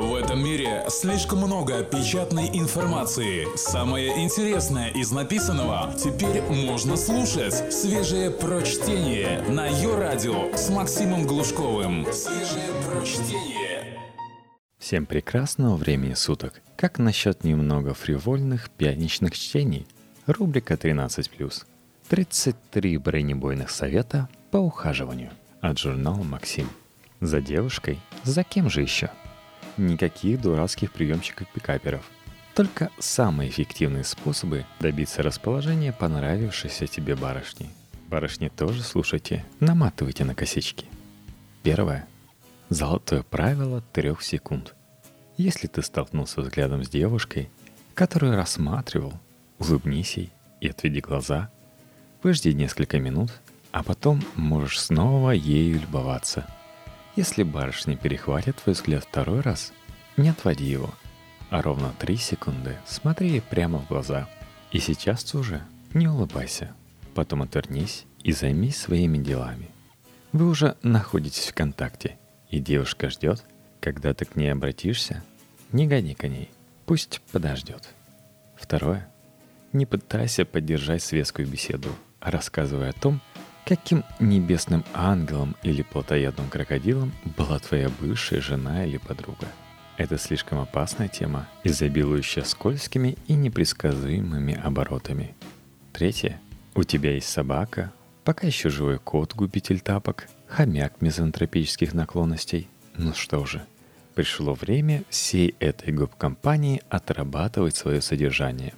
В этом мире слишком много печатной информации. Самое интересное из написанного теперь можно слушать. Свежее прочтение на ее радио с Максимом Глушковым. Свежее прочтение. Всем прекрасного времени суток. Как насчет немного фривольных пятничных чтений? Рубрика 13+. 33 бронебойных совета по ухаживанию. От журнала «Максим». За девушкой? За кем же еще? Никаких дурацких приемчиков-пикаперов. Только самые эффективные способы добиться расположения понравившейся тебе барышни. Барышни тоже слушайте, наматывайте на косички. Первое. Золотое правило трех секунд. Если ты столкнулся взглядом с девушкой, которую рассматривал, улыбнись ей и отведи глаза. Выжди несколько минут, а потом можешь снова ею любоваться – если барышня перехватит твой взгляд второй раз, не отводи его, а ровно три секунды смотри ей прямо в глаза. И сейчас уже не улыбайся. Потом отвернись и займись своими делами. Вы уже находитесь в контакте, и девушка ждет, когда ты к ней обратишься. Не гони к ней, пусть подождет. Второе. Не пытайся поддержать светскую беседу, рассказывая о том, Каким небесным ангелом или плотоядным крокодилом была твоя бывшая жена или подруга? Это слишком опасная тема, изобилующая скользкими и непредсказуемыми оборотами. Третье. У тебя есть собака, пока еще живой кот-губитель тапок, хомяк мизантропических наклонностей. Ну что же, пришло время всей этой гоп-компании отрабатывать свое содержание.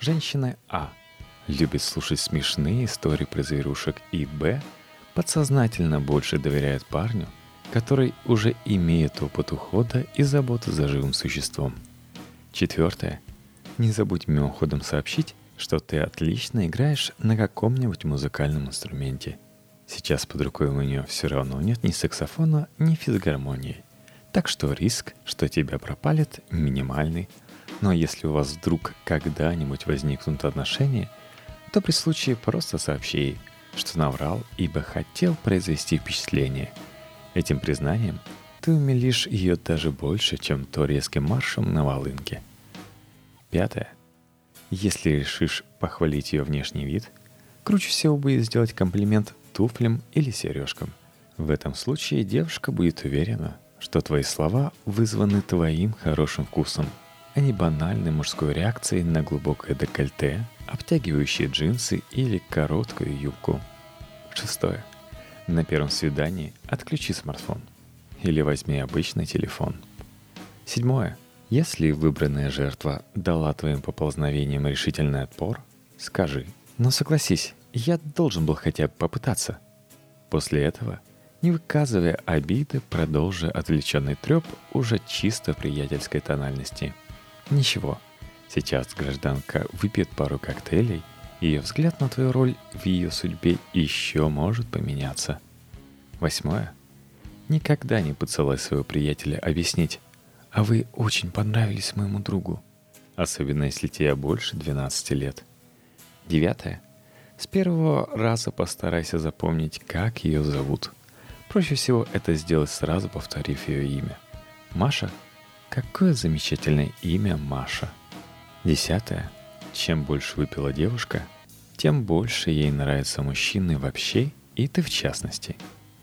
Женщина А – любит слушать смешные истории про зверушек, и Б подсознательно больше доверяет парню, который уже имеет опыт ухода и заботы за живым существом. Четвертое. Не забудь мимоходом сообщить, что ты отлично играешь на каком-нибудь музыкальном инструменте. Сейчас под рукой у нее все равно нет ни саксофона, ни физгармонии. Так что риск, что тебя пропалит, минимальный. Но если у вас вдруг когда-нибудь возникнут отношения – то при случае просто сообщи что наврал, ибо хотел произвести впечатление. Этим признанием ты умилишь ее даже больше, чем то резким маршем на волынке. Пятое. Если решишь похвалить ее внешний вид, круче всего будет сделать комплимент туфлям или сережкам. В этом случае девушка будет уверена, что твои слова вызваны твоим хорошим вкусом, а не банальной мужской реакцией на глубокое декольте обтягивающие джинсы или короткую юбку. Шестое. На первом свидании отключи смартфон или возьми обычный телефон. Седьмое. Если выбранная жертва дала твоим поползновениям решительный отпор, скажи «Но согласись, я должен был хотя бы попытаться». После этого, не выказывая обиды, продолжи отвлеченный треп уже чисто приятельской тональности. Ничего – Сейчас гражданка выпьет пару коктейлей, и ее взгляд на твою роль в ее судьбе еще может поменяться. Восьмое. Никогда не поцелуй своего приятеля объяснить, а вы очень понравились моему другу, особенно если тебе больше 12 лет. Девятое. С первого раза постарайся запомнить, как ее зовут. Проще всего это сделать сразу, повторив ее имя. Маша? Какое замечательное имя Маша – Десятое. Чем больше выпила девушка, тем больше ей нравятся мужчины вообще и ты в частности.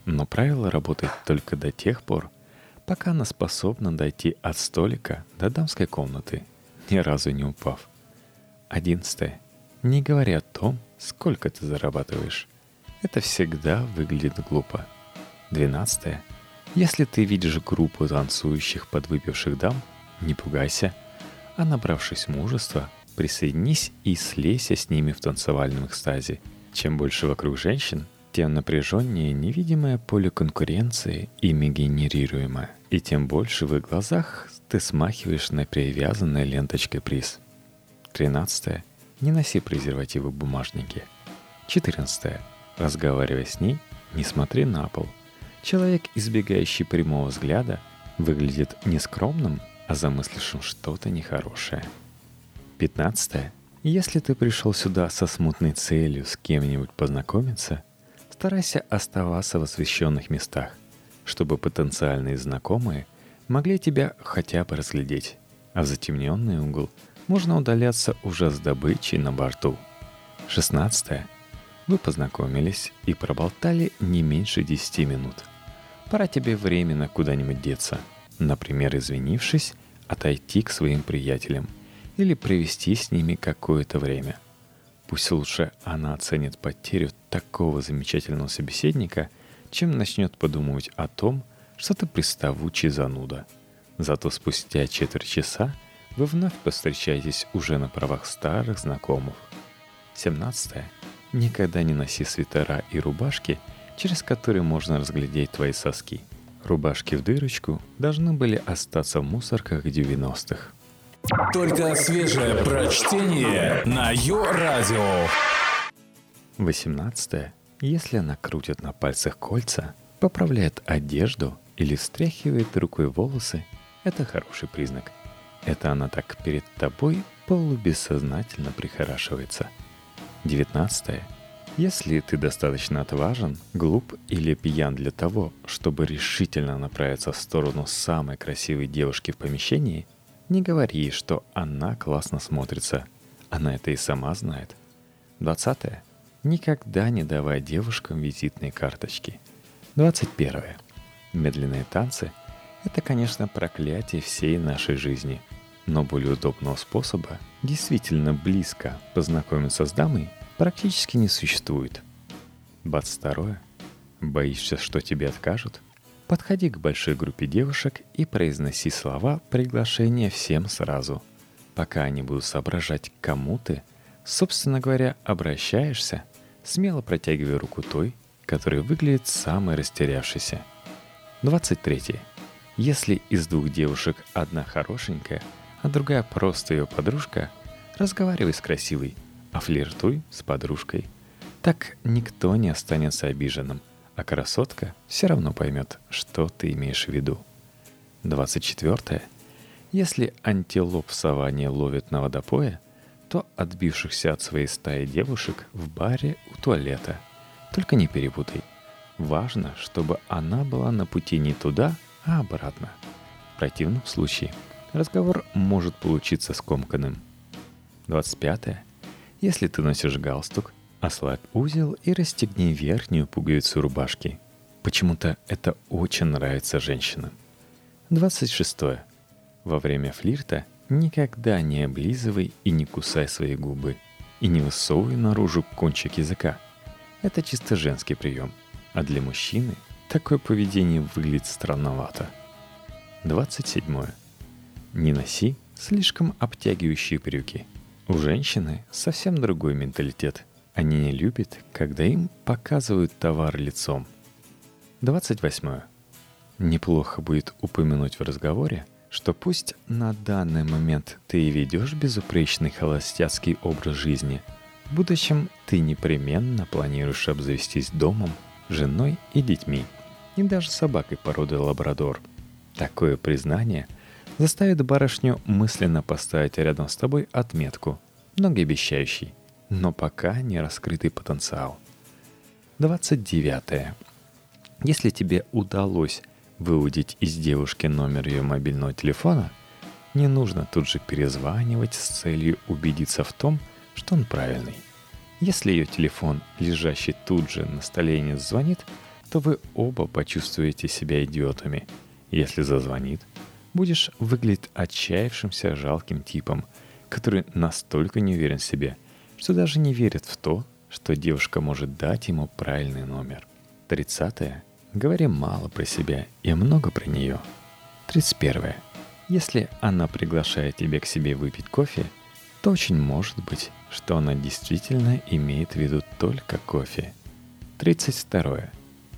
Но правило работает только до тех пор, пока она способна дойти от столика до дамской комнаты, ни разу не упав. Одиннадцатое. Не говори о том, сколько ты зарабатываешь. Это всегда выглядит глупо. Двенадцатое. Если ты видишь группу танцующих подвыпивших дам, не пугайся – а набравшись мужества, присоединись и слейся с ними в танцевальном экстазе. Чем больше вокруг женщин, тем напряженнее невидимое поле конкуренции ими генерируемо, и тем больше в их глазах ты смахиваешь на привязанной ленточкой приз. 13. Не носи презервативы в бумажнике. 14. Разговаривая с ней, не смотри на пол. Человек, избегающий прямого взгляда, выглядит нескромным а замыслившим что-то нехорошее. 15. Если ты пришел сюда со смутной целью с кем-нибудь познакомиться, старайся оставаться в освещенных местах, чтобы потенциальные знакомые могли тебя хотя бы разглядеть, а в затемненный угол можно удаляться уже с добычей на борту. 16. Вы познакомились и проболтали не меньше 10 минут. Пора тебе временно куда-нибудь деться. Например, извинившись, отойти к своим приятелям или провести с ними какое-то время. Пусть лучше она оценит потерю такого замечательного собеседника, чем начнет подумывать о том, что ты приставучий зануда. Зато спустя четверть часа вы вновь повстречаетесь уже на правах старых знакомых. 17. Никогда не носи свитера и рубашки, через которые можно разглядеть твои соски. Рубашки в дырочку должны были остаться в мусорках 90-х. Только свежее прочтение на Йо-Радио. 18. Если она крутит на пальцах кольца, поправляет одежду или встряхивает рукой волосы, это хороший признак. Это она так перед тобой полубессознательно прихорашивается. 19. Если ты достаточно отважен, глуп или пьян для того, чтобы решительно направиться в сторону самой красивой девушки в помещении, не говори, что она классно смотрится. Она это и сама знает. 20. Никогда не давай девушкам визитные карточки. 21. Медленные танцы – это, конечно, проклятие всей нашей жизни. Но более удобного способа действительно близко познакомиться с дамой практически не существует. 22. Боишься, что тебе откажут? Подходи к большой группе девушек и произноси слова приглашения всем сразу. Пока они будут соображать, кому ты, собственно говоря, обращаешься, смело протягивай руку той, которая выглядит самой растерявшейся. 23. Если из двух девушек одна хорошенькая, а другая просто ее подружка, разговаривай с красивой, а флиртуй с подружкой. Так никто не останется обиженным, а красотка все равно поймет, что ты имеешь в виду. 24. Если антилоп в саванне ловит на водопое, то отбившихся от своей стаи девушек в баре у туалета. Только не перепутай. Важно, чтобы она была на пути не туда, а обратно. В противном случае разговор может получиться скомканным. 25. Если ты носишь галстук, ослабь узел и расстегни верхнюю пуговицу рубашки. Почему-то это очень нравится женщинам. 26. Во время флирта никогда не облизывай и не кусай свои губы. И не высовывай наружу кончик языка. Это чисто женский прием. А для мужчины такое поведение выглядит странновато. 27. Не носи слишком обтягивающие брюки. У женщины совсем другой менталитет. Они не любят, когда им показывают товар лицом. 28. Неплохо будет упомянуть в разговоре, что пусть на данный момент ты и ведешь безупречный холостяцкий образ жизни, в будущем ты непременно планируешь обзавестись домом – женой и детьми, и даже собакой породы лабрадор. Такое признание заставит барышню мысленно поставить рядом с тобой отметку, многообещающий, но пока не раскрытый потенциал. 29. Если тебе удалось выудить из девушки номер ее мобильного телефона, не нужно тут же перезванивать с целью убедиться в том, что он правильный. Если ее телефон, лежащий тут же на столе, не звонит, то вы оба почувствуете себя идиотами. Если зазвонит, будешь выглядеть отчаявшимся жалким типом, который настолько не уверен в себе, что даже не верит в то, что девушка может дать ему правильный номер. Тридцатое. Говори мало про себя и много про нее. Тридцать первое. Если она приглашает тебя к себе выпить кофе – то очень может быть, что она действительно имеет в виду только кофе. 32.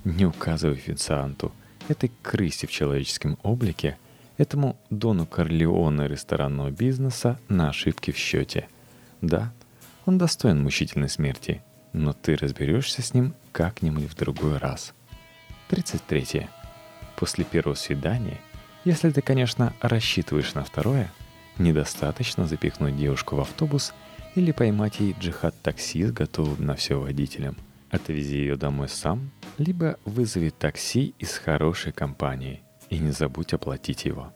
Не указывай официанту, этой крысе в человеческом облике, этому Дону Корлеоне ресторанного бизнеса на ошибки в счете. Да, он достоин мучительной смерти, но ты разберешься с ним как-нибудь в другой раз. 33. После первого свидания, если ты, конечно, рассчитываешь на второе – Недостаточно запихнуть девушку в автобус или поймать ей джихад-такси с готовым на все водителем. Отвези ее домой сам, либо вызови такси из хорошей компании. И не забудь оплатить его.